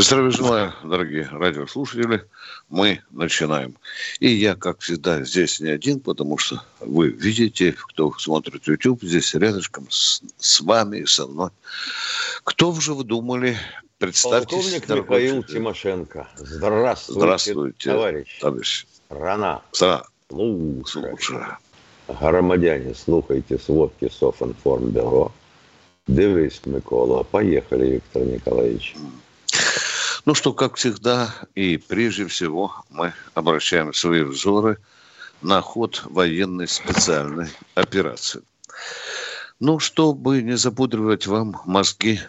Здравия желаю, дорогие радиослушатели. Мы начинаем. И я, как всегда, здесь не один, потому что вы видите, кто смотрит YouTube, здесь рядышком с, с вами и со мной. Кто же вы думали? Представьтесь. Полковник Михаил Тимошенко. Здравствуйте, Здравствуйте товарищ. товарищ. Страна. Страна. Слушай. Слушай. Громадяне, слухайте сводки Софинформбюро. Дивись, Микола. Поехали, Виктор Николаевич. Ну что, как всегда, и прежде всего мы обращаем свои взоры на ход военной специальной операции. Ну, чтобы не запудривать вам мозги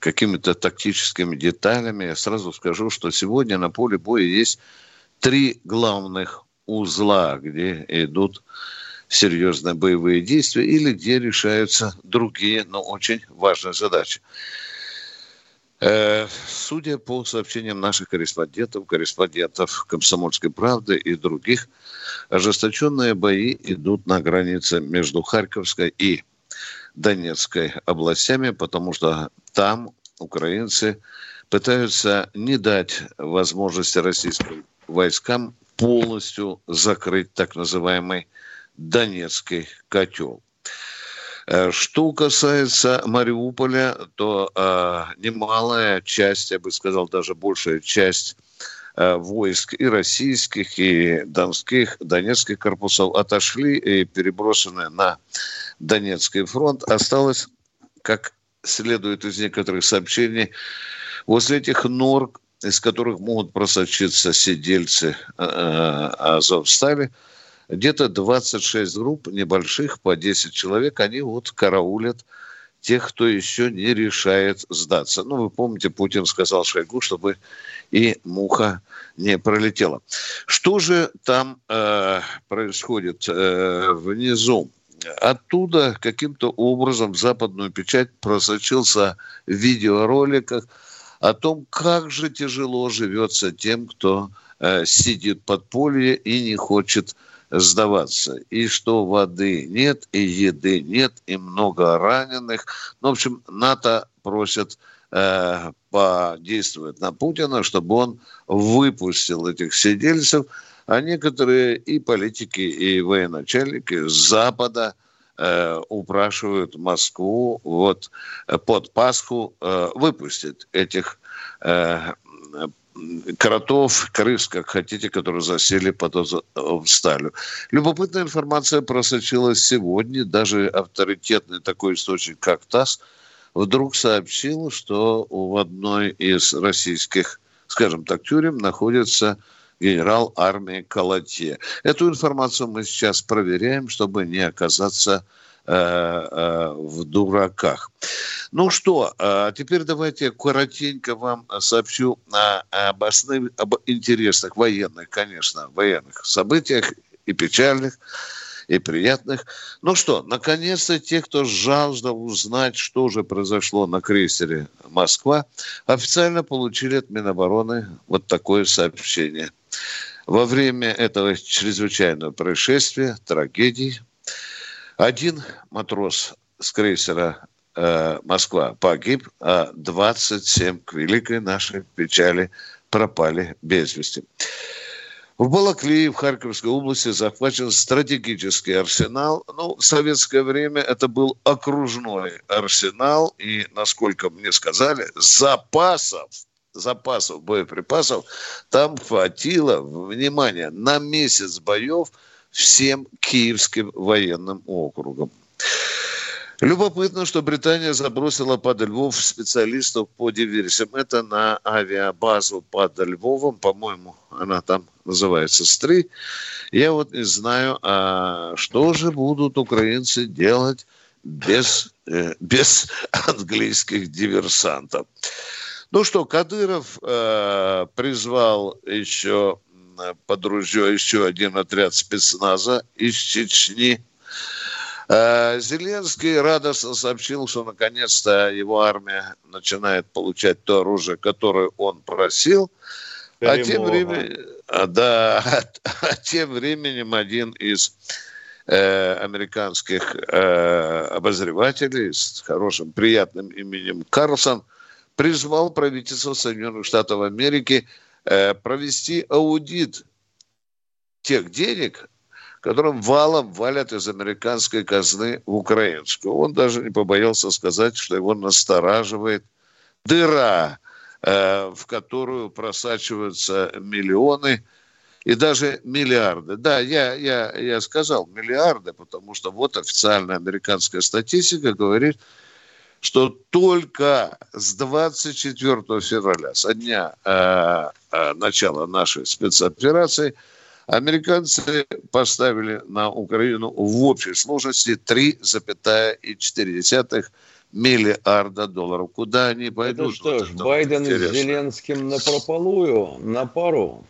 какими-то тактическими деталями, я сразу скажу, что сегодня на поле боя есть три главных узла, где идут серьезные боевые действия или где решаются другие, но очень важные задачи. Э, судя по сообщениям наших корреспондентов, корреспондентов «Комсомольской правды» и других, ожесточенные бои идут на границе между Харьковской и Донецкой областями, потому что там украинцы пытаются не дать возможности российским войскам полностью закрыть так называемый Донецкий котел. Э, что касается Мариуполя, то э, немалая часть, я бы сказал, даже большая часть э, войск и российских, и донских, донецких корпусов отошли и переброшены на Донецкий фронт. Осталось, как следует из некоторых сообщений, возле этих нор, из которых могут просочиться сидельцы э, Азовстали, где-то 26 групп небольших, по 10 человек, они вот караулят тех, кто еще не решает сдаться. Ну, вы помните, Путин сказал Шойгу, чтобы и муха не пролетела. Что же там э, происходит э, внизу? Оттуда каким-то образом в западную печать просочился в видеороликах о том, как же тяжело живется тем, кто э, сидит под поле и не хочет сдаваться. И что воды нет, и еды нет, и много раненых. Ну, в общем, НАТО просят э, подействовать на Путина, чтобы он выпустил этих сидельцев, а некоторые и политики, и военачальники Запада э, упрашивают Москву вот под Пасху э, выпустить этих э, кротов, крыс, как хотите, которые засели под сталью. Любопытная информация просочилась сегодня. Даже авторитетный такой источник, как ТАСС, вдруг сообщил, что в одной из российских, скажем так, тюрем находится генерал армии Калатье. Эту информацию мы сейчас проверяем, чтобы не оказаться Э, э, в дураках. Ну что, а теперь давайте коротенько вам сообщу об основных, об интересных военных, конечно, военных событиях и печальных, и приятных. Ну что, наконец-то те, кто жаждал узнать, что же произошло на крейсере «Москва», официально получили от Минобороны вот такое сообщение. Во время этого чрезвычайного происшествия, трагедии, один матрос с крейсера э, «Москва» погиб, а 27 к великой нашей печали пропали без вести. В Балаклее, в Харьковской области, захвачен стратегический арсенал. Ну, в советское время это был окружной арсенал, и, насколько мне сказали, запасов, запасов боеприпасов там хватило, внимание, на месяц боев – всем Киевским военным округам. Любопытно, что Британия забросила под Львов специалистов по диверсиям. Это на авиабазу под Львовом, по-моему, она там называется СТРИ. Я вот не знаю, а что же будут украинцы делать без, э, без английских диверсантов. Ну что, Кадыров э, призвал еще под ружье еще один отряд спецназа из Чечни. Э, Зеленский радостно сообщил, что наконец-то его армия начинает получать то оружие, которое он просил. А тем, временем, а, да, а тем временем один из э, американских э, обозревателей с хорошим, приятным именем Карлсон призвал правительство Соединенных Штатов Америки э, провести аудит тех денег, которым валом валят из американской казны в украинскую. Он даже не побоялся сказать, что его настораживает дыра, э, в которую просачиваются миллионы и даже миллиарды. Да, я, я, я сказал миллиарды, потому что вот официальная американская статистика говорит, что только с 24 февраля, со дня э, э, начала нашей спецоперации – Американцы поставили на Украину в общей сложности 3,4 миллиарда долларов. Куда они пойдут? Это что ж, вот Байден интересно. и Зеленским на прополую, на пару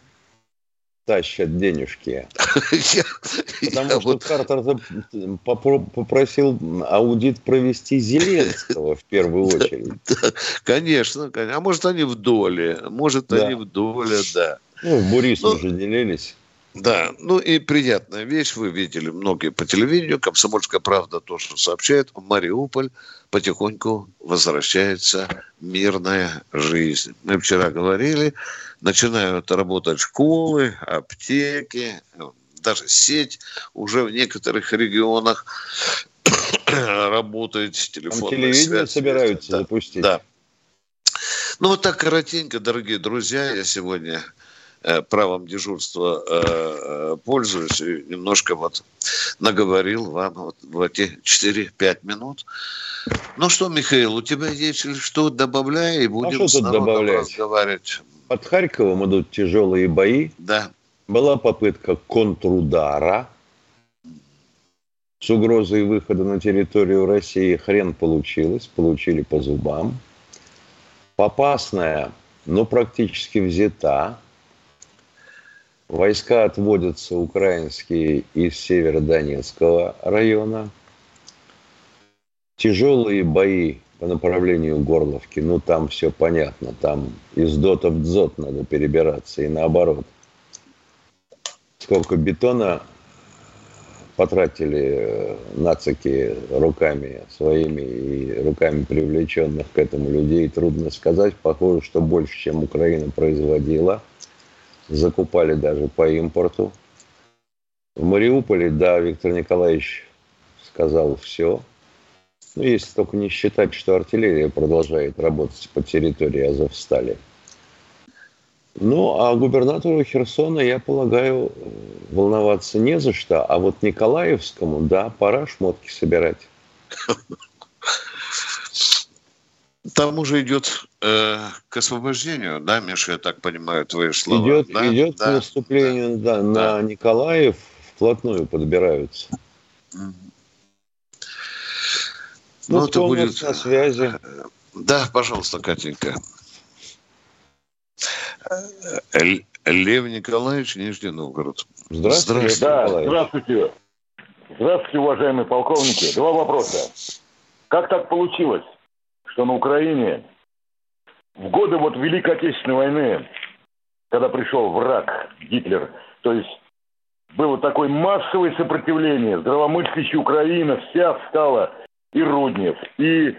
тащат денежки. Потому что Картер попросил аудит провести Зеленского в первую очередь. Конечно, конечно. А может, они в доле. Может, они в доле, да. Ну, в Бурису ну, же делились. Да, ну и приятная вещь, вы видели многие по телевидению, «Комсомольская правда» тоже сообщает, в Мариуполь потихоньку возвращается мирная жизнь. Мы вчера говорили, начинают работать школы, аптеки, даже сеть уже в некоторых регионах работает телефонная телевидение связь. собираются да, запустить. Да. Ну вот так коротенько, дорогие друзья, я сегодня правом дежурства э, э, пользуюсь и немножко вот наговорил вам вот в эти 4-5 минут. Ну что, Михаил, у тебя есть что добавляй, и будем а что тут добавлять? разговаривать. Под Харьковом идут тяжелые бои. Да. Была попытка контрудара с угрозой выхода на территорию России. Хрен получилось, получили по зубам. Попасная, но практически взята. Войска отводятся украинские из Северодонецкого района. Тяжелые бои по направлению Горловки, ну там все понятно, там из дота в дзот надо перебираться и наоборот. Сколько бетона потратили э, нацики руками своими и руками привлеченных к этому людей, трудно сказать. Похоже, что больше, чем Украина производила – закупали даже по импорту. В Мариуполе, да, Виктор Николаевич сказал все. Ну, если только не считать, что артиллерия продолжает работать по территории Азовстали. Ну, а губернатору Херсона, я полагаю, волноваться не за что. А вот Николаевскому, да, пора шмотки собирать. Там уже идет э, к освобождению, да, Миша, я так понимаю, твои слова. Идет, да? идет да. наступление, да, да, на Николаев вплотную подбираются. Ну, ну это будет... на связи. Да, пожалуйста, Катенька. Лев Николаевич, Нижний Новгород. Здравствуйте. Здравствуйте. Да, здравствуйте. Здравствуйте, уважаемые полковники. Два вопроса. Как так получилось, что на Украине в годы вот Великой Отечественной войны, когда пришел враг Гитлер, то есть было такое массовое сопротивление, здравомыслящая Украина вся встала, и Руднев, и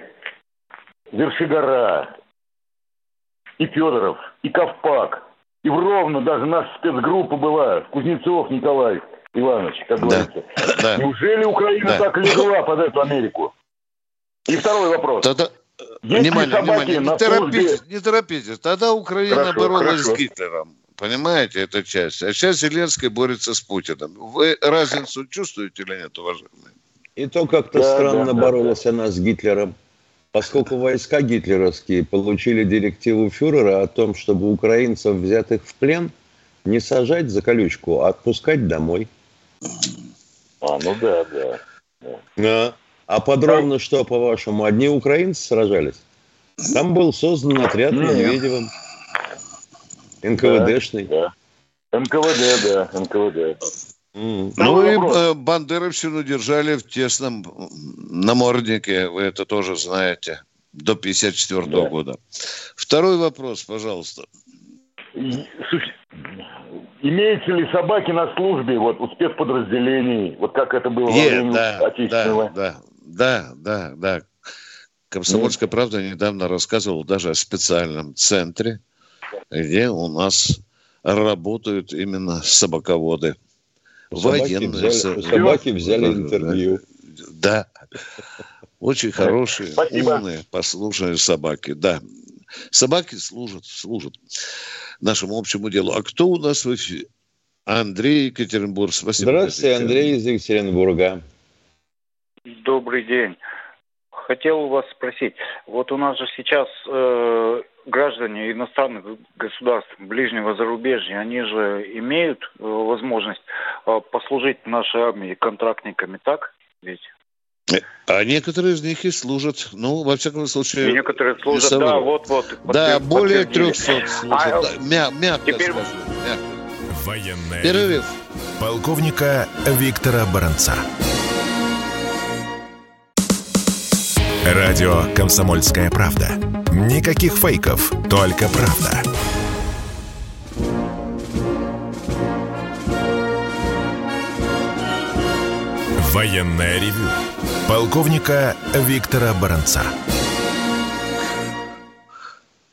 Вершигора, и Федоров, и Ковпак, и в Ровно даже наша спецгруппа была, Кузнецов Николай Иванович, как да. говорится. Да. Неужели Украина да. так легла под эту Америку? И второй вопрос. Внимание, внимание, не торопитесь, не торопитесь. Тогда Украина хорошо, боролась хорошо. с Гитлером. Понимаете, эта часть. А сейчас Зеленский борется с Путиным. Вы разницу чувствуете или нет, уважаемые? И то как-то да, странно да, боролась да. она с Гитлером, поскольку войска гитлеровские получили директиву фюрера о том, чтобы украинцев, взятых в плен, не сажать за колючку, а отпускать домой. А, ну да, да. да. А подробно что, по-вашему, одни украинцы сражались? Там был создан отряд Медведевым. НКВДшный. Да, да. НКВД, да, НКВД. Mm. Ну и вопрос. Э, бандеровщину держали в тесном наморднике, вы это тоже знаете, до 54 да. года. Второй вопрос, пожалуйста. Имеются ли собаки на службе вот, у спецподразделений, вот как это было Е, во время да, Отечественной да, Да, да, да, Комсомольская правда недавно рассказывала даже о специальном центре, где у нас работают именно собаководы. Собаки Военные. Взяли, собаки взяли интервью. Да. Очень хорошие, Спасибо. умные, послушные собаки. Да. Собаки служат, служат нашему общему делу. А кто у нас в эфире? Андрей Екатеринбург. Спасибо. Здравствуйте, Андрей из Екатеринбурга. Добрый день хотел у вас спросить. Вот у нас же сейчас э, граждане иностранных государств ближнего зарубежья, они же имеют э, возможность э, послужить в нашей армии контрактниками, так ведь? А некоторые из них и служат. Ну, во всяком случае... И некоторые служат, весовые. да, вот-вот. Да, более 300 служат. А, да, мя мягко теперь... скажу. Мягко. Военная. Перерыв. Полковника Виктора Баранца. Радио «Комсомольская правда». Никаких фейков, только правда. Военная ревю. Полковника Виктора Баранца.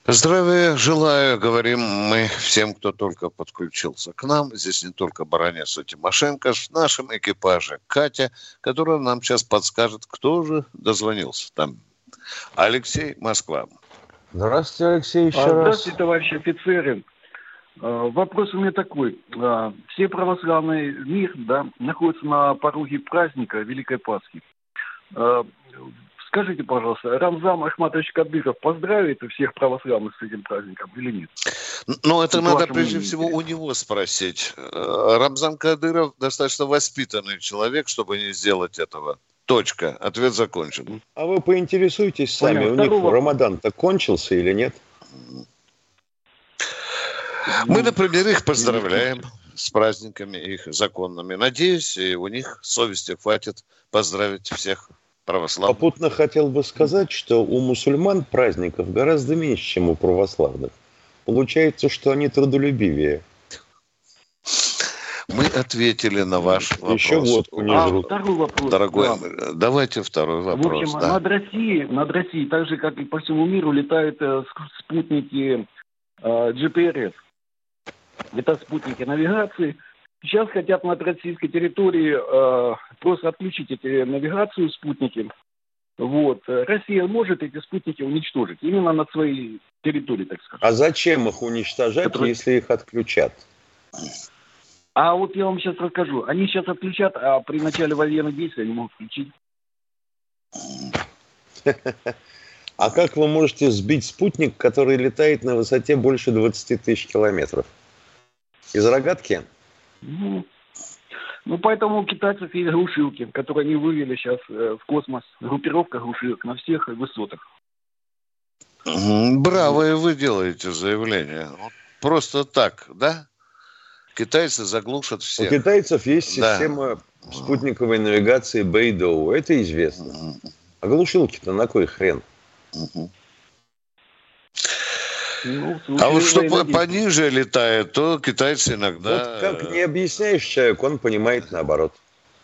Здравия желаю, говорим мы всем, кто только подключился к нам. Здесь не только Баранец и Тимошенко, в нашем экипаже Катя, которая нам сейчас подскажет, кто же дозвонился там. Алексей, Москва. Здравствуйте, Алексей, еще а, раз. Здравствуйте, товарищи офицеры. А, вопрос у меня такой. А, все православные мир да, находятся на пороге праздника Великой Пасхи. Скажите, пожалуйста, Рамзан Ахматович Кадыров поздравит всех православных с этим праздником или нет? Ну, это надо прежде мнению. всего у него спросить. Э, Рамзан Кадыров достаточно воспитанный человек, чтобы не сделать этого. Точка. Ответ закончен. А вы поинтересуйтесь сами, Понятно. у них Второго... Рамадан-то кончился или нет? Мы, например, их поздравляем с праздниками их законными. Надеюсь, и у них совести хватит поздравить всех православных. Попутно хотел бы сказать, что у мусульман праздников гораздо меньше, чем у православных. Получается, что они трудолюбивее. Мы ответили на ваш вопрос. Еще водку не а, второй вопрос. Дорогой, да. давайте второй вопрос. В общем, да. над Россией, над Россией, так же, как и по всему миру, летают э, спутники э, GPRS. Это спутники навигации – Сейчас хотят над российской территории э, просто отключить эти навигацию спутники. Вот. Россия может эти спутники уничтожить именно над своей территорией, так сказать. А зачем их уничтожать, Которые... если их отключат? А вот я вам сейчас расскажу. Они сейчас отключат, а при начале военных действий они могут включить. А как вы можете сбить спутник, который летает на высоте больше 20 тысяч километров? Из рогатки? Ну, ну, поэтому у китайцев есть глушилки, которые они вывели сейчас э, в космос. Группировка глушилок на всех высотах. Бравое вы делаете заявление. Вот просто так, да? Китайцы заглушат всех. У китайцев есть система да. спутниковой навигации Бэйдоу. Это известно. А глушилки-то на кой хрен? Угу. Ну, а вот что пониже летает, то китайцы иногда... Вот как не объясняешь человек, он понимает наоборот.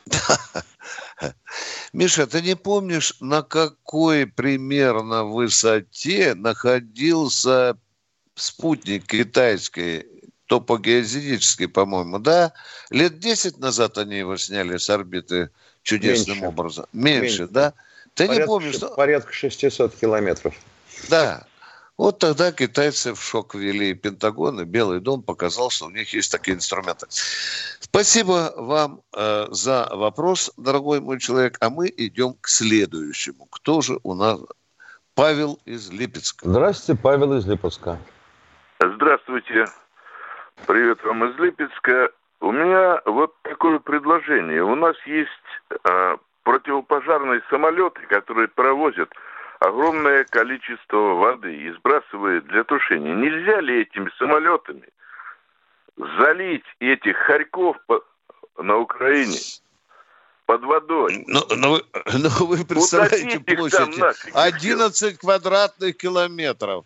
Миша, ты не помнишь, на какой примерно высоте находился спутник китайский, топогеозидический, по-моему, да? Лет 10 назад они его сняли с орбиты чудесным Меньше. образом. Меньше, Меньше. да? Ты порядка, не помнишь, что... Порядка 600 километров. Да, вот тогда китайцы в шок ввели Пентагон, и Белый дом показал, что у них есть такие инструменты. Спасибо вам э, за вопрос, дорогой мой человек. А мы идем к следующему. Кто же у нас? Павел из Липецка. Здравствуйте, Павел из Липецка. Здравствуйте. Привет вам из Липецка. У меня вот такое предложение. У нас есть э, противопожарные самолеты, которые провозят огромное количество воды и сбрасывает для тушения. Нельзя ли этими самолетами залить этих хорьков на Украине под водой. Ну, ну, вы, ну вы представляете площадь 11 квадратных километров.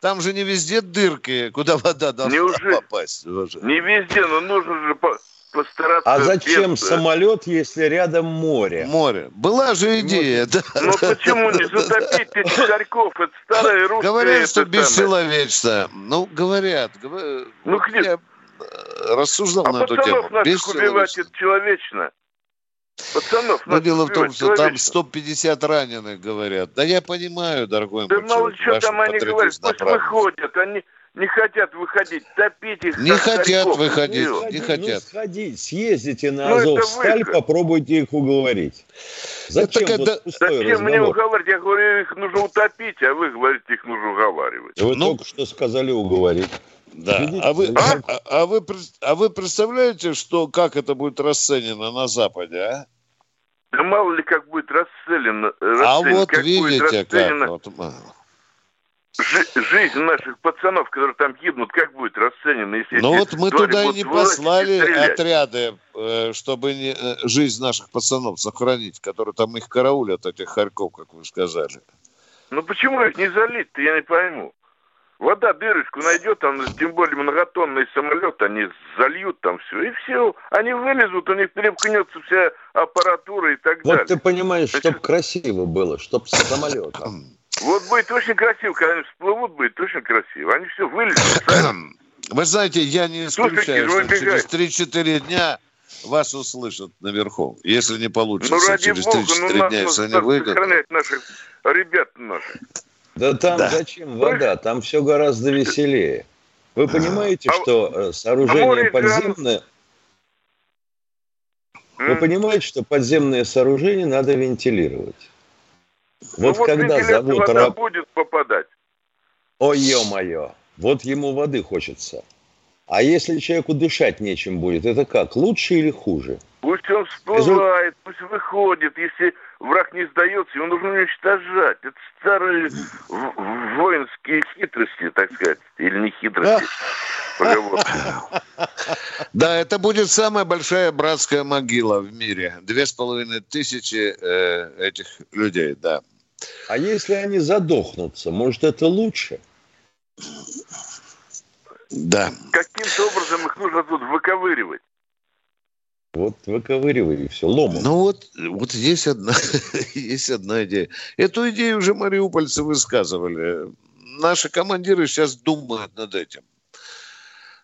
Там же не везде дырки, куда вода должна Неужели? попасть. Уже. Не везде, но нужно же постараться... А зачем бедствовать. самолет, если рядом море? Море. Была же идея, да. Ну почему не затопить этих хорьков? Это старые русские... Говорят, что бесчеловечно. Ну, говорят. Ну, я э, рассуждал а на эту тему. А наших убивать это человечно. Пацанов, Но дело в том, что там 150 раненых, говорят. Да я понимаю, дорогой да мой Да мало что там они говорят, пусть выходят, они не хотят выходить, топить их. Не хотят царьков. выходить, не, не хотят. Ну, сходить, съездите на ну, Азовсталь, попробуйте их уговорить. Зачем, это когда... Зачем мне уговаривать? Я говорю, их нужно утопить, а вы говорите, их нужно уговаривать. Вы ну... только что сказали уговорить. Да. а вы, а? А, а, вы, а вы представляете, что, как это будет расценено на Западе, а? Да мало ли как будет расцелено. А вот как видите, как. Вот, жизнь наших пацанов, которые там гибнут, как будет расценена, если Ну вот мы туда и не послали отряды, э, чтобы не, э, жизнь наших пацанов сохранить, которые там их караулят, этих хорьков, как вы сказали. Ну почему их не залить-то, я не пойму. Вода дырочку найдет, там, тем более многотонный самолет, они зальют там все, и все. Они вылезут, у них перемкнется вся аппаратура и так вот далее. Вот ты понимаешь, чтобы красиво было, чтобы с самолетом. Вот будет очень красиво, когда они всплывут, будет очень красиво. Они все вылезут. Вы знаете, я не исключаю, что через 3-4 дня вас услышат наверху, если не получится. Ну, ради через 3-4 ну, дня, если они выйдут. наших ребят наших. Да там да. зачем вода? Там все гораздо веселее. Вы понимаете, а, что э, сооружение а подземное... Вы понимаете, что подземное сооружение надо вентилировать. Вот, ну, когда вот завод... вода раб... будет попадать. Ой, ё-моё, вот ему воды хочется. А если человеку дышать нечем будет, это как, лучше или хуже? Пусть он всплывает, пусть выходит. Если враг не сдается, его нужно уничтожать. Это старые воинские хитрости, так сказать, или не хитрости. Да, это будет самая большая братская могила в мире. Две с половиной тысячи э, этих людей, да. А если они задохнутся, может, это лучше? Да. Каким-то образом их нужно тут выковыривать. Вот выковыривай и все, ломом. Ну вот, вот есть одна, есть одна идея. Эту идею уже мариупольцы высказывали. Наши командиры сейчас думают над этим.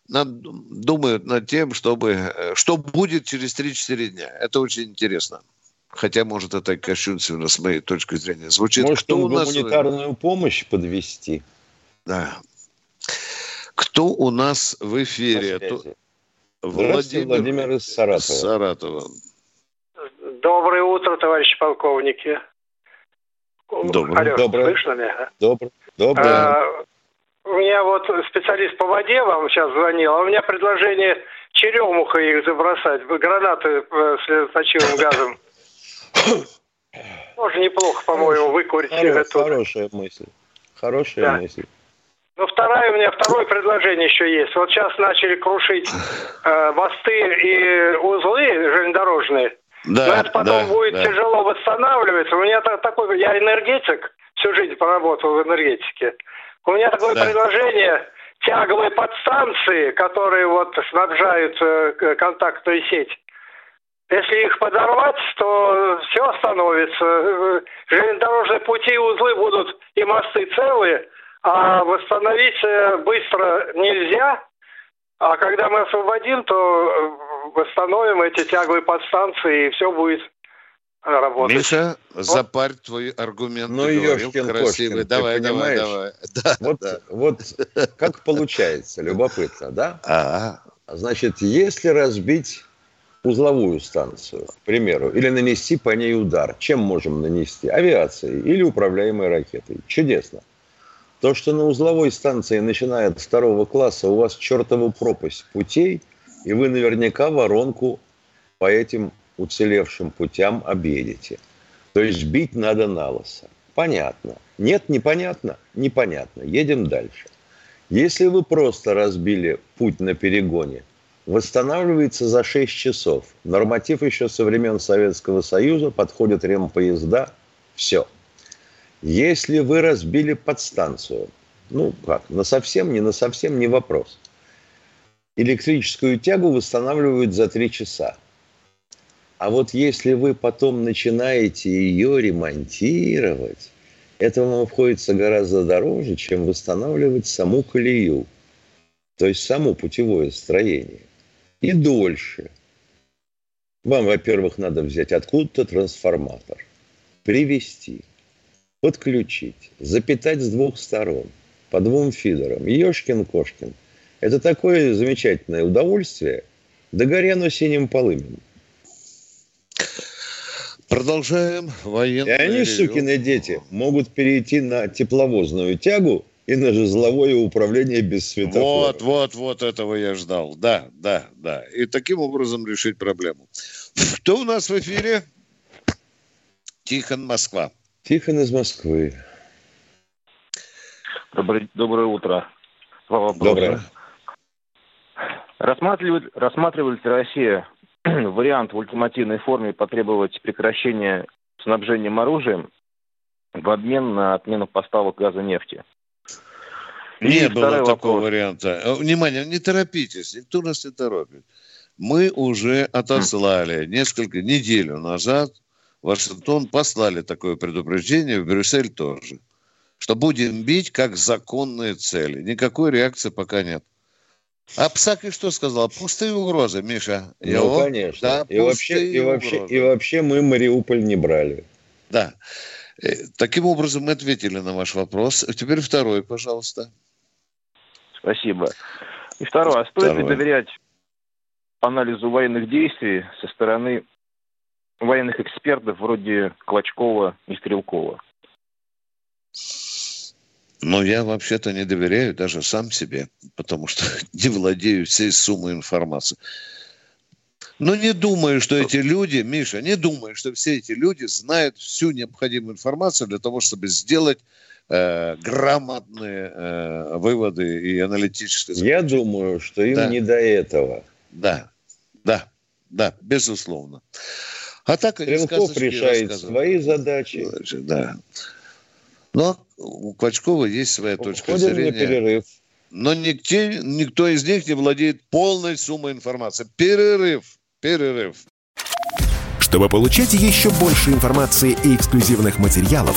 Над, думают над тем, чтобы, э, что будет через 3-4 дня. Это очень интересно. Хотя, может, это кощунственно с моей точки зрения звучит. Может, Кто у нас... гуманитарную помощь подвести? Да. Кто у нас в эфире? Владимир, Владимир из Саратова. Саратова. Доброе утро, товарищи полковники. Доброе. Алло, Доброе. слышно меня? Доброе. Доброе. А, у меня вот специалист по воде вам сейчас звонил, а у меня предложение черемуха их забросать, гранаты э, с слезоточивым газом. Тоже неплохо, по-моему, выкурить сигарету. Хорошая мысль. Хорошая да. мысль. Ну, вторая у меня, второе предложение еще есть. Вот сейчас начали крушить э, мосты и узлы железнодорожные. Да, Но это потом да, будет да. тяжело восстанавливаться. У меня такой, я энергетик, всю жизнь поработал в энергетике. У меня такое да. предложение, тяговые подстанции, которые вот снабжают э, контактную сеть, если их подорвать, то все остановится. Железнодорожные пути и узлы будут и мосты целые, а восстановить э, быстро нельзя. А когда мы освободим, то э, восстановим эти тяговые подстанции, и все будет работать. Миша, вот. запарь твой аргумент. Ну, Ёшкин красивый. Кошкин, давай, давай, давай. Да, вот, да. вот как получается, любопытно, да? А, Значит, если разбить узловую станцию, к примеру, или нанести по ней удар. Чем можем нанести? Авиацией или управляемой ракетой. Чудесно. То, что на узловой станции, начиная от второго класса, у вас чертова пропасть путей, и вы наверняка воронку по этим уцелевшим путям объедете. То есть бить надо на лосо. Понятно. Нет, непонятно? Непонятно. Едем дальше. Если вы просто разбили путь на перегоне восстанавливается за 6 часов. Норматив еще со времен Советского Союза, подходят ремпоезда, все. Если вы разбили подстанцию, ну как, на совсем, не на совсем, не вопрос. Электрическую тягу восстанавливают за 3 часа. А вот если вы потом начинаете ее ремонтировать, это вам обходится гораздо дороже, чем восстанавливать саму колею, то есть само путевое строение и дольше. Вам, во-первых, надо взять откуда-то трансформатор, привести, подключить, запитать с двух сторон, по двум фидерам. Ешкин-кошкин. Это такое замечательное удовольствие. Да горе оно синим полымем. Продолжаем военный И они, сукины дети, могут перейти на тепловозную тягу и на жезловое управление без светофора. Вот, вот, вот этого я ждал. Да, да, да. И таким образом решить проблему. Кто у нас в эфире? Тихон, Москва. Тихон из Москвы. Добрый, доброе утро. Доброе. Рассматривает, рассматривает ли Россия вариант в ультимативной форме потребовать прекращения снабжением оружием в обмен на отмену поставок газа нефти? Не было такого вопрос. варианта. Э, внимание, не торопитесь, никто нас не торопит. Мы уже отослали несколько недель назад Вашингтон послали такое предупреждение, в Брюссель тоже, что будем бить как законные цели. Никакой реакции пока нет. А Псаки что сказал? Пустые угрозы, Миша. Ну, Его? конечно. Да, и, вообще, и, вообще, и вообще мы Мариуполь не брали. Да. Э, таким образом, мы ответили на ваш вопрос. Теперь второй, пожалуйста. Спасибо. И второе, а стоит второе. ли доверять анализу военных действий со стороны военных экспертов вроде Клочкова и Стрелкова? Но я вообще-то не доверяю даже сам себе, потому что не владею всей суммой информации. Но не думаю, что эти люди, Миша, не думаю, что все эти люди знают всю необходимую информацию для того, чтобы сделать э, грамотные э, выводы и аналитические. Я думаю, что им да. не до этого. Да, да, да, безусловно. А так Стрелков решает свои задачи. Да. Но у Клочкова есть своя точка Уходим зрения. на перерыв. Но никто, никто из них не владеет полной суммой информации. Перерыв. Перерыв. Чтобы получать еще больше информации и эксклюзивных материалов,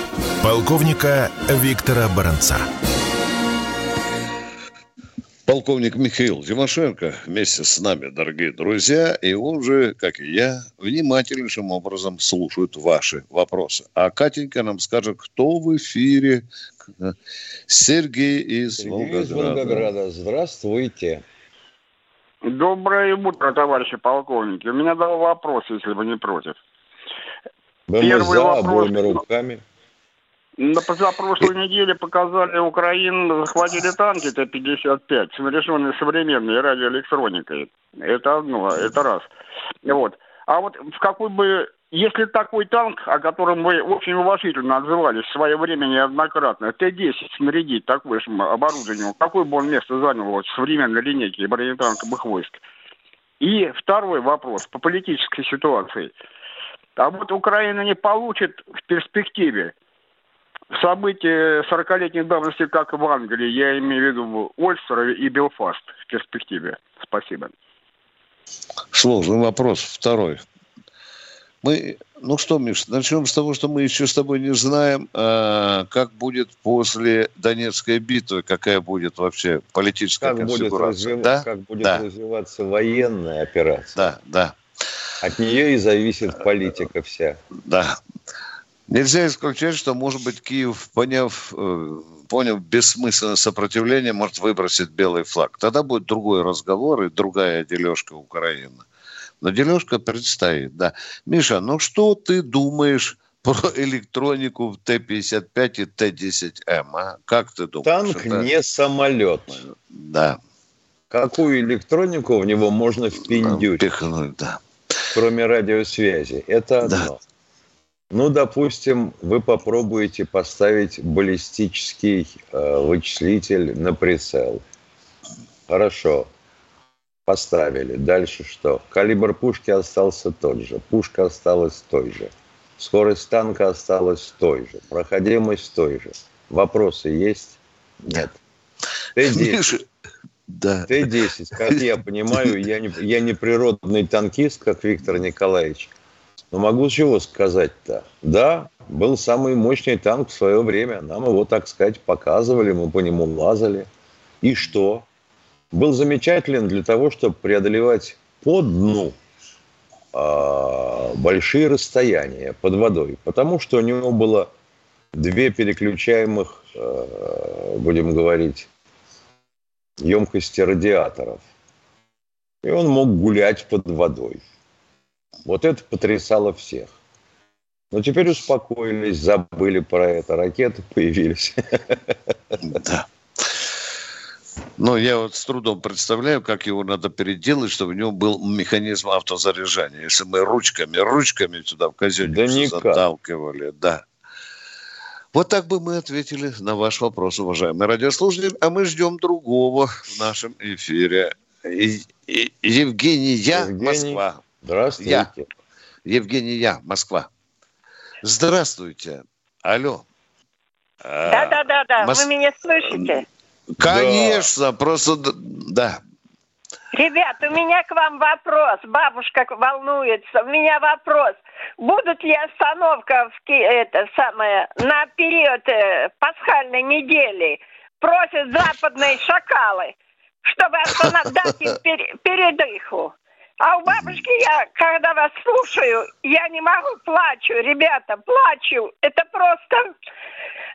Полковника Виктора Баранца. Полковник Михаил Тимошенко вместе с нами, дорогие друзья, и он же, как и я, внимательнейшим образом слушает ваши вопросы. А Катенька нам скажет, кто в эфире. Сергей из Сергей Волгограда. из Волгограда. Здравствуйте. Доброе утро, товарищи полковники. У меня два вопроса, если вы не против. Мы Первый за вопрос. обоими руками. На позапрошлой неделе показали Украину, захватили танки Т-55, снаряженные современной радиоэлектроникой. Это одно, это раз. Вот. А вот в какой бы если такой танк, о котором вы очень уважительно отзывались в свое время неоднократно, Т-10 снарядить такое оборудование, какое бы он место занял вот, в современной линейке бронетанковых войск? И второй вопрос по политической ситуации. А вот Украина не получит в перспективе события 40-летней давности, как в Англии, я имею в виду Ольстер и Белфаст в перспективе. Спасибо. Сложный вопрос. Второй. Мы, ну что, Миш, начнем с того, что мы еще с тобой не знаем, э, как будет после Донецкой битвы, какая будет вообще политическая как конфигурация. Будет развив... да? Как будет да. развиваться военная операция. Да, да. От нее и зависит политика вся. Да. Нельзя исключать, что, может быть, Киев, поняв, э, понял, бессмысленное сопротивление может выбросить белый флаг. Тогда будет другой разговор и другая дележка Украины. Но дележка предстоит, да. Миша, ну что ты думаешь про электронику в Т-55 и Т-10М, а? Как ты думаешь? Танк это... не самолет. Да. Какую электронику в него можно впендюрить? Пихнуть, да. Кроме радиосвязи. Это одно. Да. Ну, допустим, вы попробуете поставить баллистический э, вычислитель на прицел. Хорошо. Поставили. Дальше что? Калибр пушки остался тот же. Пушка осталась той же. Скорость танка осталась той же. Проходимость той же. Вопросы есть? Нет. Т-10. Да. Т-10, как я понимаю, я не, я не природный танкист, как Виктор Николаевич. Но могу чего сказать-то? Да, был самый мощный танк в свое время. Нам его, так сказать, показывали, мы по нему лазали. И что? Был замечателен для того, чтобы преодолевать по дну э, большие расстояния под водой. Потому что у него было две переключаемых, э, будем говорить, емкости радиаторов. И он мог гулять под водой. Вот это потрясало всех. Но теперь успокоились, забыли про это. Ракеты появились. Да. Но я вот с трудом представляю, как его надо переделать, чтобы у него был механизм автозаряжания. Если мы ручками, ручками туда в казенницу да заталкивали, да. Вот так бы мы ответили на ваш вопрос, уважаемые радиослушатели. А мы ждем другого в нашем эфире. И, Евгения, Евгений. Москва. Здравствуйте. Я. Евгений Я, Москва. Здравствуйте. Алло. Да-да-да, Мос... вы меня слышите? Конечно, да. просто да. Ребят, у меня к вам вопрос. Бабушка волнуется. У меня вопрос. Будут ли остановка в это самое на период э, пасхальной недели? Просят западные шакалы, чтобы остановить им передыху. А у бабушки я, когда вас слушаю, я не могу, плачу, ребята, плачу. Это просто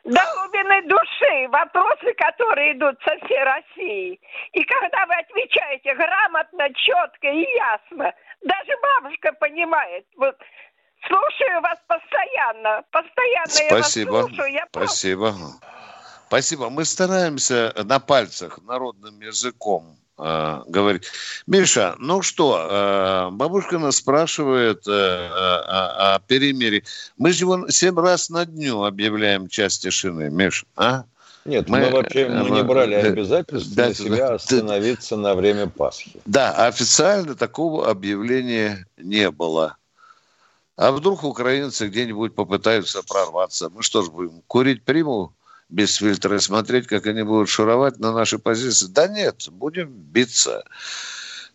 до глубины души вопросы, которые идут со всей России. И когда вы отвечаете грамотно, четко и ясно, даже бабушка понимает. Вот слушаю вас постоянно, постоянно Спасибо. я вас слушаю. Я Спасибо. Просто... Спасибо. Мы стараемся на пальцах народным языком э, говорить. Миша, ну что, э, бабушка нас спрашивает э, о, о перемирии. Мы же его семь раз на дню объявляем час тишины, Миш, а? Нет, мы, мы вообще мы не брали обязательства да, на себя остановиться да, на время Пасхи. Да, официально такого объявления не было. А вдруг украинцы где-нибудь попытаются прорваться? Мы что ж будем, курить приму без фильтра и смотреть, как они будут шуровать на наши позиции. Да нет, будем биться.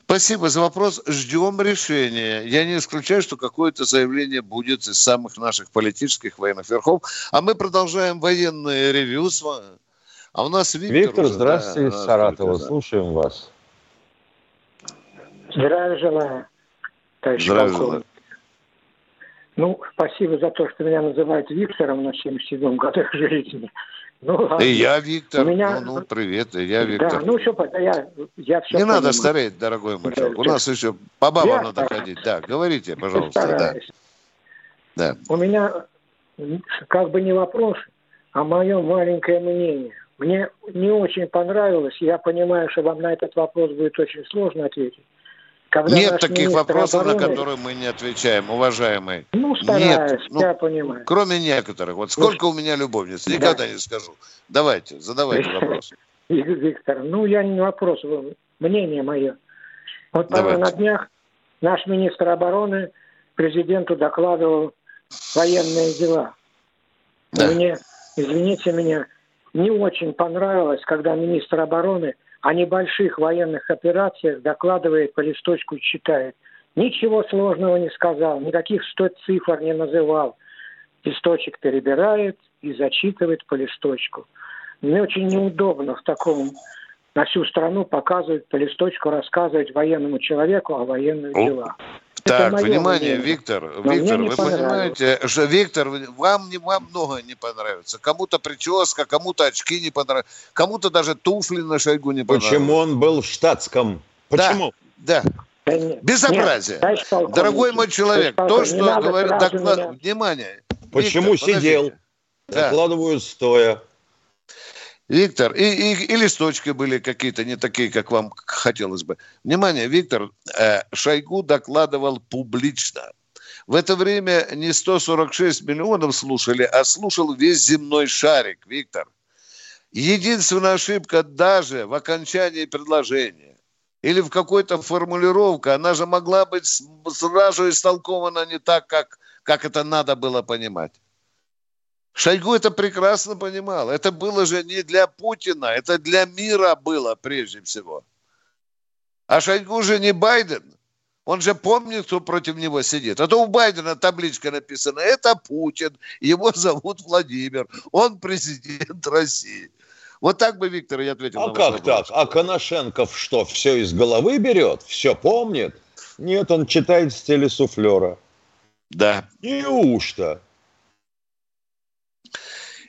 Спасибо за вопрос. Ждем решения. Я не исключаю, что какое-то заявление будет из самых наших политических военных верхов. А мы продолжаем военное ревью. А у нас Виктор. Виктор, уже, здравствуйте да, из Саратова. Да. Слушаем вас. Здравия желаю, товарищ Здравия желаю. Ну, спасибо за то, что меня называют Виктором на 77 годах жизни. Ну, ладно. И я, Виктор. У меня... Ну, ну, привет, и я, Виктор. Да, ну, все, я, я все Не понимаю. надо стареть, дорогой Да, У нас еще по бабам я надо стараюсь. ходить. Да, говорите, пожалуйста. Да. да. У меня как бы не вопрос, а мое маленькое мнение. Мне не очень понравилось. Я понимаю, что вам на этот вопрос будет очень сложно ответить. Когда Нет таких вопросов, обороны... на которые мы не отвечаем, уважаемый. Ну, стараюсь, Нет, ну, я понимаю. Кроме некоторых. Вот сколько у меня любовниц, никогда да. не скажу. Давайте, задавайте вопрос. Виктор, ну, я не вопрос, мнение мое. Вот на днях наш министр обороны президенту докладывал военные дела. Да. Мне, извините меня, не очень понравилось, когда министр обороны о небольших военных операциях докладывает по листочку, читает. Ничего сложного не сказал, никаких сто цифр не называл. Листочек перебирает и зачитывает по листочку. Мне очень неудобно в таком на всю страну показывать по листочку, рассказывать военному человеку о военных делах. Так, внимание, мнение. Виктор, Но Виктор, вы понимаете, что Виктор, вам не вам многое не понравится. Кому-то прическа, кому-то очки не понравятся, кому-то даже туфли на Шойгу не понравятся. Почему он был в штатском? Почему? Да, да. Безобразие. Нет, Дорогой мой человек, то, что говорит, доклад... внимание. Почему Виктор, сидел? Да. Докладывают стоя. Виктор, и, и, и листочки были какие-то не такие, как вам хотелось бы. Внимание, Виктор, э, Шойгу докладывал публично. В это время не 146 миллионов слушали, а слушал весь земной шарик, Виктор. Единственная ошибка даже в окончании предложения или в какой-то формулировке, она же могла быть сразу истолкована не так, как, как это надо было понимать. Шойгу это прекрасно понимал. Это было же не для Путина, это для мира было прежде всего. А Шойгу же не Байден. Он же помнит, кто против него сидит. А то у Байдена табличка написана, это Путин, его зовут Владимир, он президент России. Вот так бы, Виктор, я ответил а на как вопрос. так? А Коношенков что, все из головы берет? Все помнит? Нет, он читает в стиле суфлера. Да. Неужто?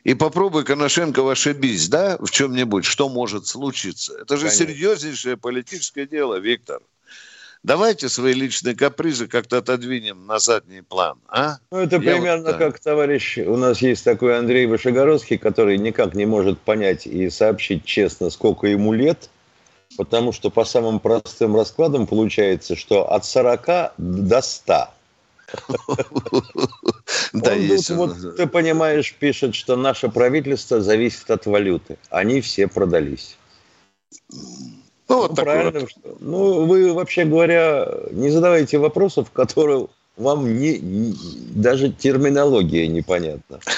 И попробуй, Коношенков, ошибись, да, в чем-нибудь, что может случиться. Это же Конечно. серьезнейшее политическое дело, Виктор. Давайте свои личные капризы как-то отодвинем на задний план, а? Ну, это Я примерно вот, да. как товарищ, у нас есть такой Андрей Вышегородский, который никак не может понять и сообщить честно, сколько ему лет, потому что по самым простым раскладам получается, что от 40 до 100 да, есть. Вот, ты понимаешь, пишет, что наше правительство зависит от валюты. Они все продались. Ну, вот ну, правильно. Вот. Что, ну, вы, вообще говоря, не задавайте вопросов, которые вам не, не, даже терминология непонятна.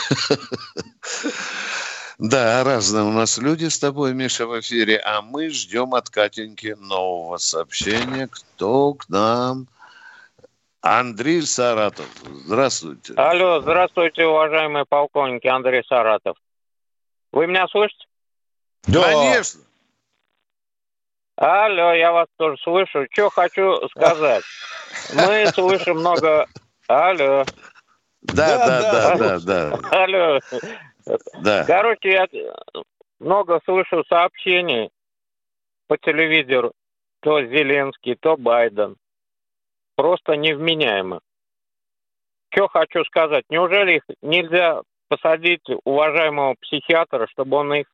Да, разные у нас люди с тобой, Миша, в эфире, а мы ждем от Катеньки нового сообщения, кто к нам Андрей Саратов. Здравствуйте. Алло, здравствуйте, уважаемые полковники. Андрей Саратов. Вы меня слышите? Да. Конечно. Алло, я вас тоже слышу. Что хочу сказать. Мы слышим много... Алло. Да, да, да, да, да. Алло. Да. Короче, я много слышу сообщений по телевизору. То Зеленский, то Байден просто невменяемы. Что хочу сказать, неужели их нельзя посадить уважаемого психиатра, чтобы он их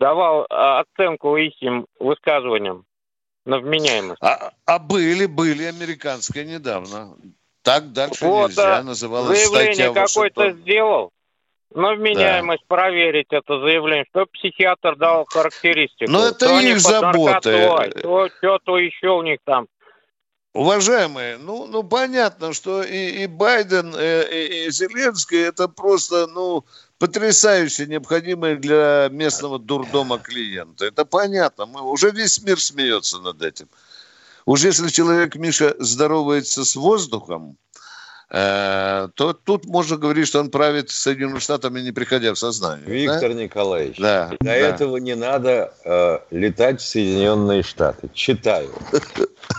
давал а, оценку их высказываниям на вменяемость? А, а были, были американские недавно. Так дальше вот, нельзя, называлось заявление какое-то сделал, но вменяемость да. проверить это заявление, что психиатр дал характеристику. Но это их заботы. То, то, то еще у них там Уважаемые, ну, ну понятно, что и, и Байден, э, и, и Зеленский это просто, ну, потрясающе необходимые для местного дурдома клиента. Это понятно. Мы, уже весь мир смеется над этим. Уж если человек, Миша, здоровается с воздухом, то тут можно говорить, что он правит Соединенными Штатами, не приходя в сознание. Виктор да? Николаевич, да, для да. этого не надо э, летать в Соединенные Штаты. Читаю.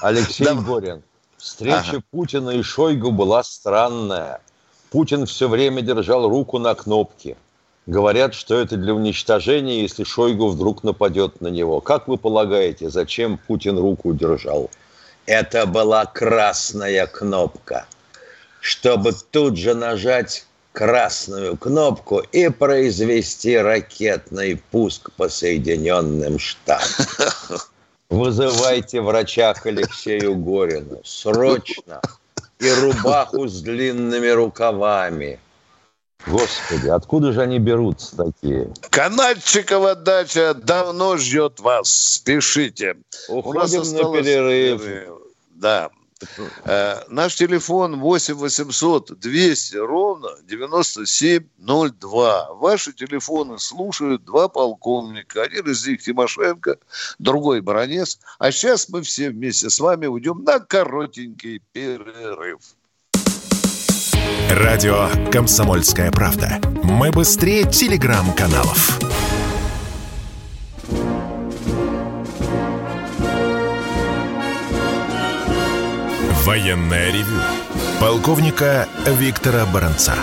Алексей да. Горин. Встреча ага. Путина и Шойгу была странная. Путин все время держал руку на кнопке. Говорят, что это для уничтожения, если Шойгу вдруг нападет на него. Как вы полагаете, зачем Путин руку держал? Это была красная кнопка чтобы тут же нажать красную кнопку и произвести ракетный пуск по Соединенным Штатам. Вызывайте врача к Алексею Горину. Срочно. И рубаху с длинными рукавами. Господи, откуда же они берутся такие? Канадчикова дача давно ждет вас. Спешите. Уходим на перерыв. перерыв. Да. Э, наш телефон 8 800 200 ровно 9702. Ваши телефоны слушают два полковника. Один из них Тимошенко, другой Баранец. А сейчас мы все вместе с вами уйдем на коротенький перерыв. Радио «Комсомольская правда». Мы быстрее телеграм-каналов. Военное ревю полковника Виктора Баранца.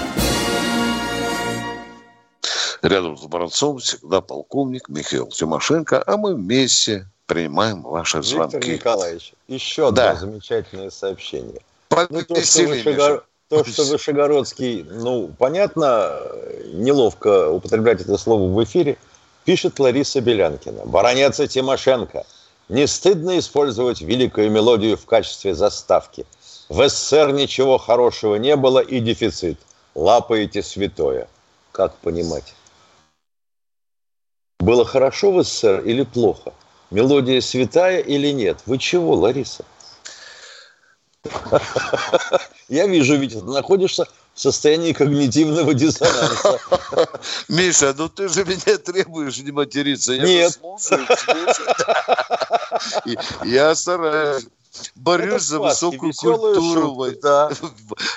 Рядом с Баранцом всегда полковник Михаил Тимошенко, а мы вместе принимаем ваши звонки. Виктор Николаевич, еще да. одно замечательное сообщение. Ну, то, что Вышегор... то, что Вышегородский, ну, понятно, неловко употреблять это слово в эфире, пишет Лариса Белянкина. Баронец Тимошенко. Не стыдно использовать великую мелодию в качестве заставки. В СССР ничего хорошего не было и дефицит. Лапаете святое. Как понимать? Было хорошо в СССР или плохо? Мелодия святая или нет? Вы чего, Лариса? Я вижу, ведь находишься в состоянии когнитивного диссонанса. Миша, ну ты же меня требуешь не материться. Я Нет. Я стараюсь. Борюсь за высокую культуру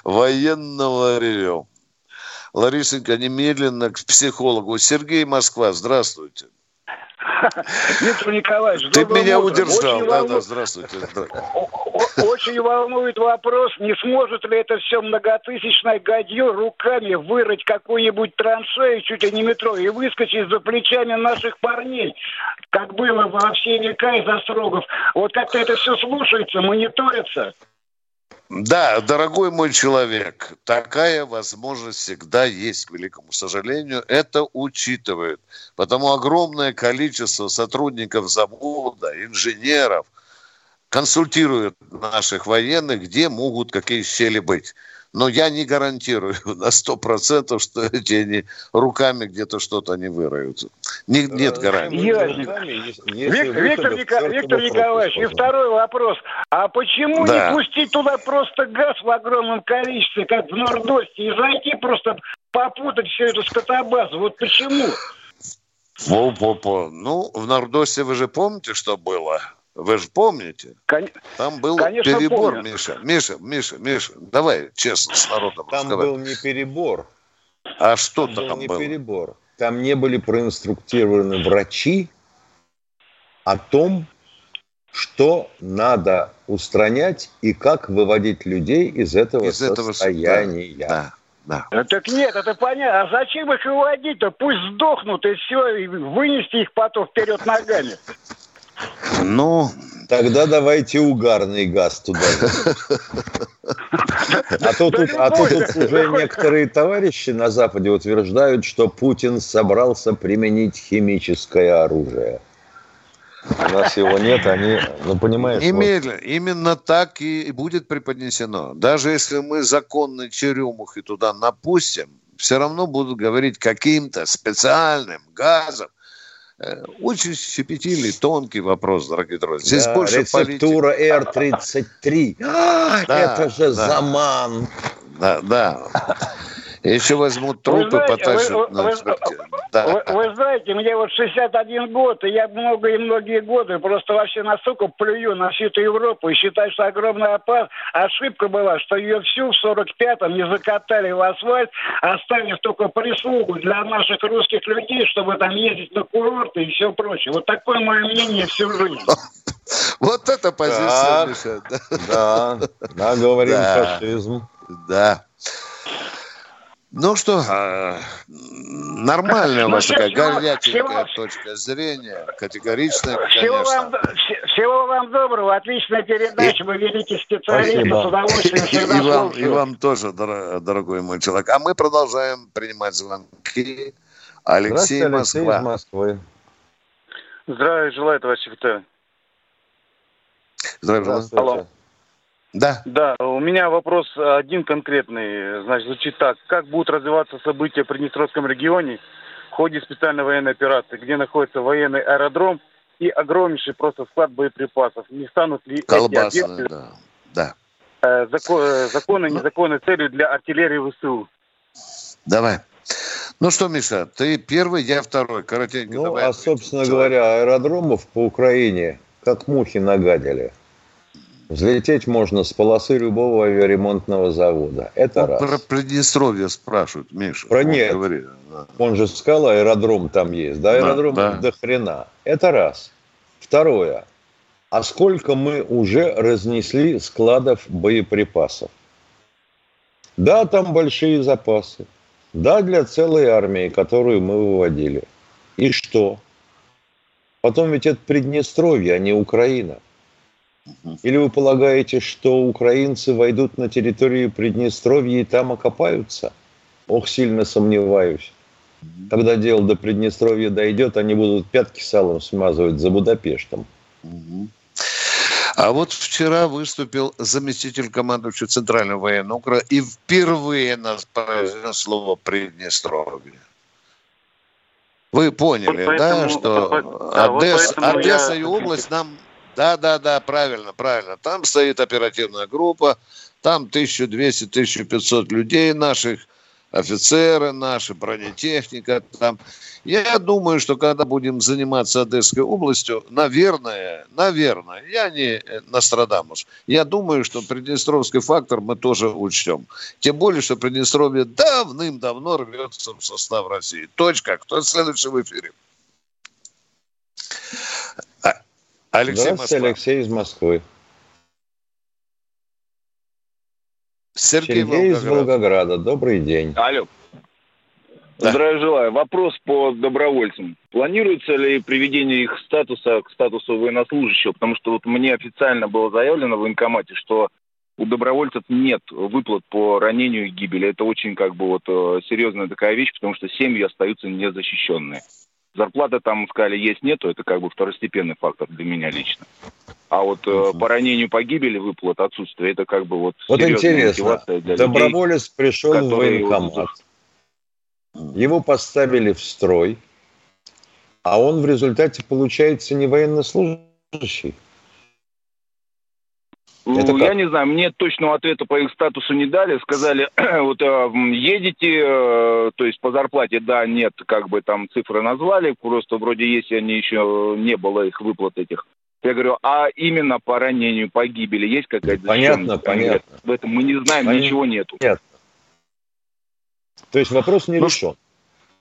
военного ревю. Ларисенька, немедленно к психологу. Сергей Москва, здравствуйте. Виктор Николаевич, Ты меня утро. удержал. Очень да, волну... да, здравствуйте. Очень волнует вопрос, не сможет ли это все многотысячное гадье руками вырыть какую-нибудь траншею, чуть ли не метро, и выскочить за плечами наших парней, как было во все века из острогов. Вот как-то это все слушается, мониторится. Да, дорогой мой человек, такая возможность всегда есть, к великому сожалению. Это учитывают. Потому огромное количество сотрудников завода, инженеров консультируют наших военных, где могут какие щели быть но я не гарантирую на сто процентов, что эти они руками где-то что-то не выроют. Не, нет гарантии. Виктор, Виктор, Ника, Виктор Николаевич, и второй вопрос. А почему да. не пустить туда просто газ в огромном количестве, как в Нордосте, и зайти просто попутать всю эту скотобазу? Вот почему? Во-во-во. Ну, в Нордосте вы же помните, что было? Вы же помните? Кон... Там был Конечно, перебор, помню. Миша. Миша, Миша, Миша, давай честно с народом Там был не перебор. А что там, там был? не было? перебор. Там не были проинструктированы врачи о том, что надо устранять и как выводить людей из этого из состояния. Этого, да, да. Да. Так нет, это понятно. А зачем их выводить-то? Пусть сдохнут и все, и вынести их потом вперед ногами. Ну... Тогда давайте угарный газ туда. А то тут, а то тут уже некоторые товарищи на Западе утверждают, что Путин собрался применить химическое оружие. У нас его нет, они, ну понимаешь. Немедленно, вот. именно так и будет преподнесено. Даже если мы законный черемух и туда напустим, все равно будут говорить каким-то специальным газом, очень щепетильный, тонкий вопрос, дорогие друзья. Здесь да, больше рецептура R33. А, да, это же да. заман. Да, да. Еще возьмут трупы, потащат на да. вы, вы знаете, мне вот 61 год, и я много и многие годы просто вообще настолько плюю на всю эту Европу и считаю, что огромная опас... ошибка была, что ее всю в 45-м не закатали в асфальт, оставив только прислугу для наших русских людей, чтобы там ездить на курорты и все прочее. Вот такое мое мнение всю жизнь. Вот это позиция, Миша. Да, да, говорим фашизм. Да. Ну что, а, нормальная у вас ну, такая горяченькая точка зрения, категоричная, всего Вам, всего вам доброго, отличная передача, вы великий специалист, с удовольствием всегда и вам, и вам тоже, дорогой мой человек. А мы продолжаем принимать звонки. Алексей, Алексей Москва. из Москвы. Здравия желаю, товарищ секретарь. Здравия желаю. Да. Да, у меня вопрос один конкретный. Значит, звучит так. Как будут развиваться события в Приднестровском регионе в ходе специальной военной операции, где находится военный аэродром и огромнейший просто склад боеприпасов? Не станут ли Колбасные, эти объекты да. Да. Э, закон, э, законной, ну. незаконной целью для артиллерии ВСУ? Давай. Ну что, Миша, ты первый, я второй. Коротенько ну, давай. а, собственно говоря, аэродромов по Украине как мухи нагадили. Взлететь можно с полосы любого авиаремонтного завода. Это ну, раз. Про Приднестровье спрашивают, Миша. Про нет. Говори. Он же сказал, аэродром там есть. Да, аэродром да, да. до хрена. Это раз. Второе. а сколько мы уже разнесли складов боеприпасов. Да, там большие запасы. Да, для целой армии, которую мы выводили. И что? Потом ведь это Приднестровье, а не Украина. Или вы полагаете, что украинцы войдут на территорию Приднестровья и там окопаются? Ох, сильно сомневаюсь. Когда дело до Приднестровья дойдет, они будут пятки салом смазывать за Будапештом. А вот вчера выступил заместитель командующего Центрального военного округа и впервые нас произнес слово Приднестровье. Вы поняли, вот поэтому, да, что вот, Одесса, вот Одесса я... и область нам... Да, да, да, правильно, правильно. Там стоит оперативная группа, там 1200-1500 людей наших, офицеры наши, бронетехника там. Я думаю, что когда будем заниматься Одесской областью, наверное, наверное, я не Нострадамус, я думаю, что Приднестровский фактор мы тоже учтем. Тем более, что Приднестровье давным-давно рвется в состав России. Точка. Кто следующий в эфире? А, Алексей Здравствуйте, Москва. Алексей из Москвы. Сергей, Сергей из Волгограда. Добрый день. Алло. Да. Здравия желаю. Вопрос по добровольцам. Планируется ли приведение их статуса к статусу военнослужащего? Потому что вот мне официально было заявлено в военкомате, что у добровольцев нет выплат по ранению и гибели. Это очень как бы вот э, серьезная такая вещь, потому что семьи остаются незащищенные. Зарплаты там, сказали, есть, нету. Это как бы второстепенный фактор для меня лично. А вот э, по ранению, погибели выплат, отсутствие, это как бы вот Вот интересно, для доброволец людей, пришел в военкомат, его поставили в строй, а он в результате получается не военнослужащий. Ну, я не знаю, мне точного ответа по их статусу не дали. Сказали, вот э, едете, э, то есть по зарплате, да, нет, как бы там цифры назвали, просто вроде есть, они еще не было их выплат этих. Я говорю, а именно по ранению, по гибели есть какая-то Понятно, понятно. В этом мы не знаем, понятно. ничего нету. Понятно. То есть вопрос не ну, решен.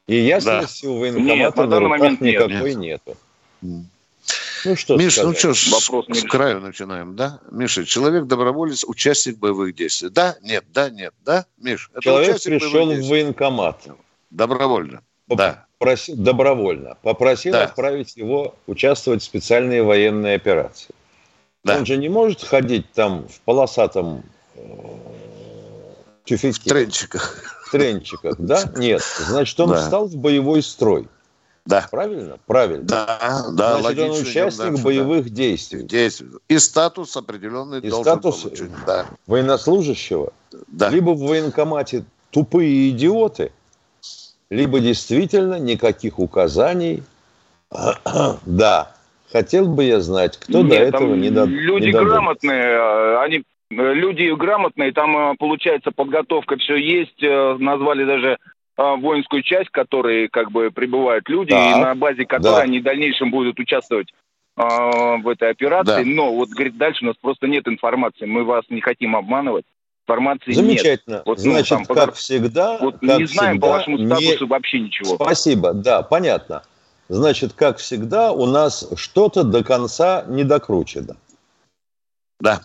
И ясности да. у военкомата нет, на, на руках никакой нет. нету. Ну что Миш, ну что ж, Вопрос с краю начинаем, да? Миша, человек-доброволец, участник боевых действий. Да, нет, да, нет, да, Миш? Это человек пришел в военкомат. Добровольно, да. Попросил, добровольно. Попросил да. отправить его участвовать в специальные военные операции. Да. Он же не может ходить там в полосатом э, тюфяке. В тренчиках. В тренчиках, да? Нет. Значит, он да. встал в боевой строй. Да. Правильно? Правильно. Да, да. Значит, он участник дальше, боевых да. действий. действий. И статус определенный И должен статус получить. Да. военнослужащего. Да. Либо в военкомате тупые идиоты, либо действительно никаких указаний. да. Хотел бы я знать, кто Нет, до этого не, до, люди не грамотные, а, они люди грамотные, там а, получается подготовка все есть, э, назвали даже воинскую часть, в которой как бы прибывают люди, да, и на базе которой да. они в дальнейшем будут участвовать э, в этой операции. Да. Но вот, говорит, дальше у нас просто нет информации. Мы вас не хотим обманывать. Информации Замечательно. нет. Вот, ну, Значит, там, как всегда... Вот как не знаем всегда, по вашему статусу не... вообще ничего. Спасибо, да, понятно. Значит, как всегда, у нас что-то до конца не докручено. Да.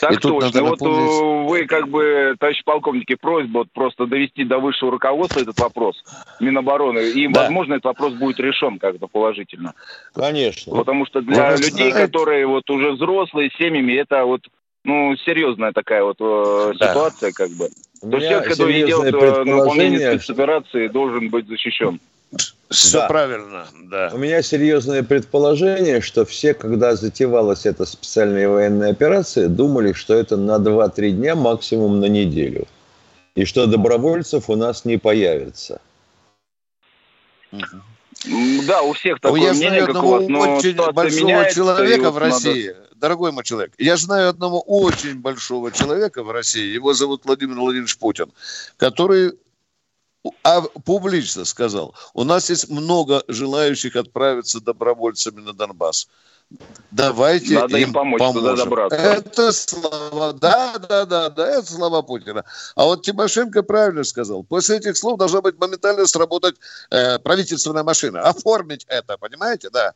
Так и точно. Тут вот напомнить... вы, как бы, товарищ полковники, просьба вот просто довести до высшего руководства этот вопрос Минобороны, и, да. возможно, этот вопрос будет решен как-то положительно. Конечно. Потому что для Вы людей, знаете... которые вот уже взрослые, с семьями, это вот ну, серьезная такая вот э, да. ситуация, как бы. То есть человек, который идет э, на выполнение спецоперации, должен быть защищен. Все да. правильно, да. У меня серьезное предположение, что все, когда затевалась эта специальная военная операция, думали, что это на 2-3 дня, максимум на неделю. И что добровольцев у нас не появится. Да, у всех такое я мнение, знаю одного вас, но очень большого человека в России. Надо... Дорогой мой человек, я знаю одного очень большого человека в России, его зовут Владимир Владимирович Путин, который а публично сказал, у нас есть много желающих отправиться добровольцами на Донбасс. Давайте Надо им, им помочь поможем. туда добраться. Это слова, да, да, да, да, это слова Путина. А вот Тимошенко правильно сказал. После этих слов должна быть моментально сработать э, правительственная машина. Оформить это, понимаете, да.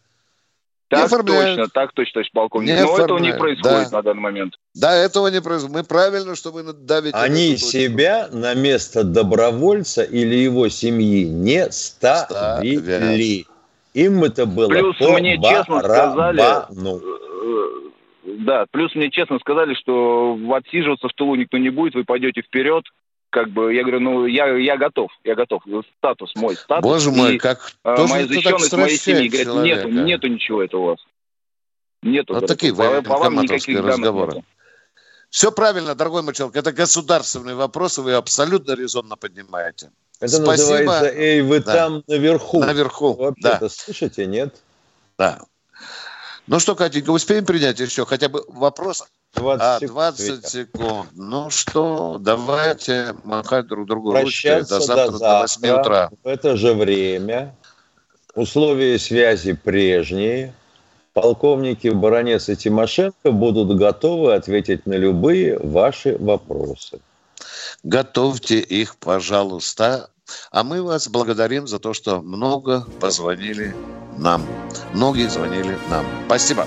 Так точно, так точно, товарищ полковник. Не Но этого не происходит да. на данный момент. Да, этого не происходит. Мы правильно, что вы давите. Они себя на место добровольца или его семьи не ставили. Им это было Плюс по мне честно сказали, э, да, плюс мне честно сказали, что отсиживаться в тылу никто не будет, вы пойдете вперед, как бы, я говорю, ну, я, я готов, я готов. Статус мой, статус. Боже мой, и, как э, моя защищенность моей семьи. Говорят, нету, нету ничего этого у вас. Нету. Вот такие по, по вам никаких разговоры. Нету. Все правильно, дорогой мой человек. Это государственные вопросы, вы абсолютно резонно поднимаете. Это Спасибо. называется, эй, вы да. там наверху. Наверху, Вообще-то да. слышите, нет? Да. Ну что, Катенька, успеем принять еще хотя бы вопрос? 20 а, 20 секунд. Ну что, давайте махать друг другу ручкой до завтра, до, завтра, до 8 утра. В это же время условия связи прежние. Полковники Баранец и Тимошенко будут готовы ответить на любые ваши вопросы. Готовьте их, пожалуйста. А мы вас благодарим за то, что много позвонили нам. Многие звонили нам. Спасибо.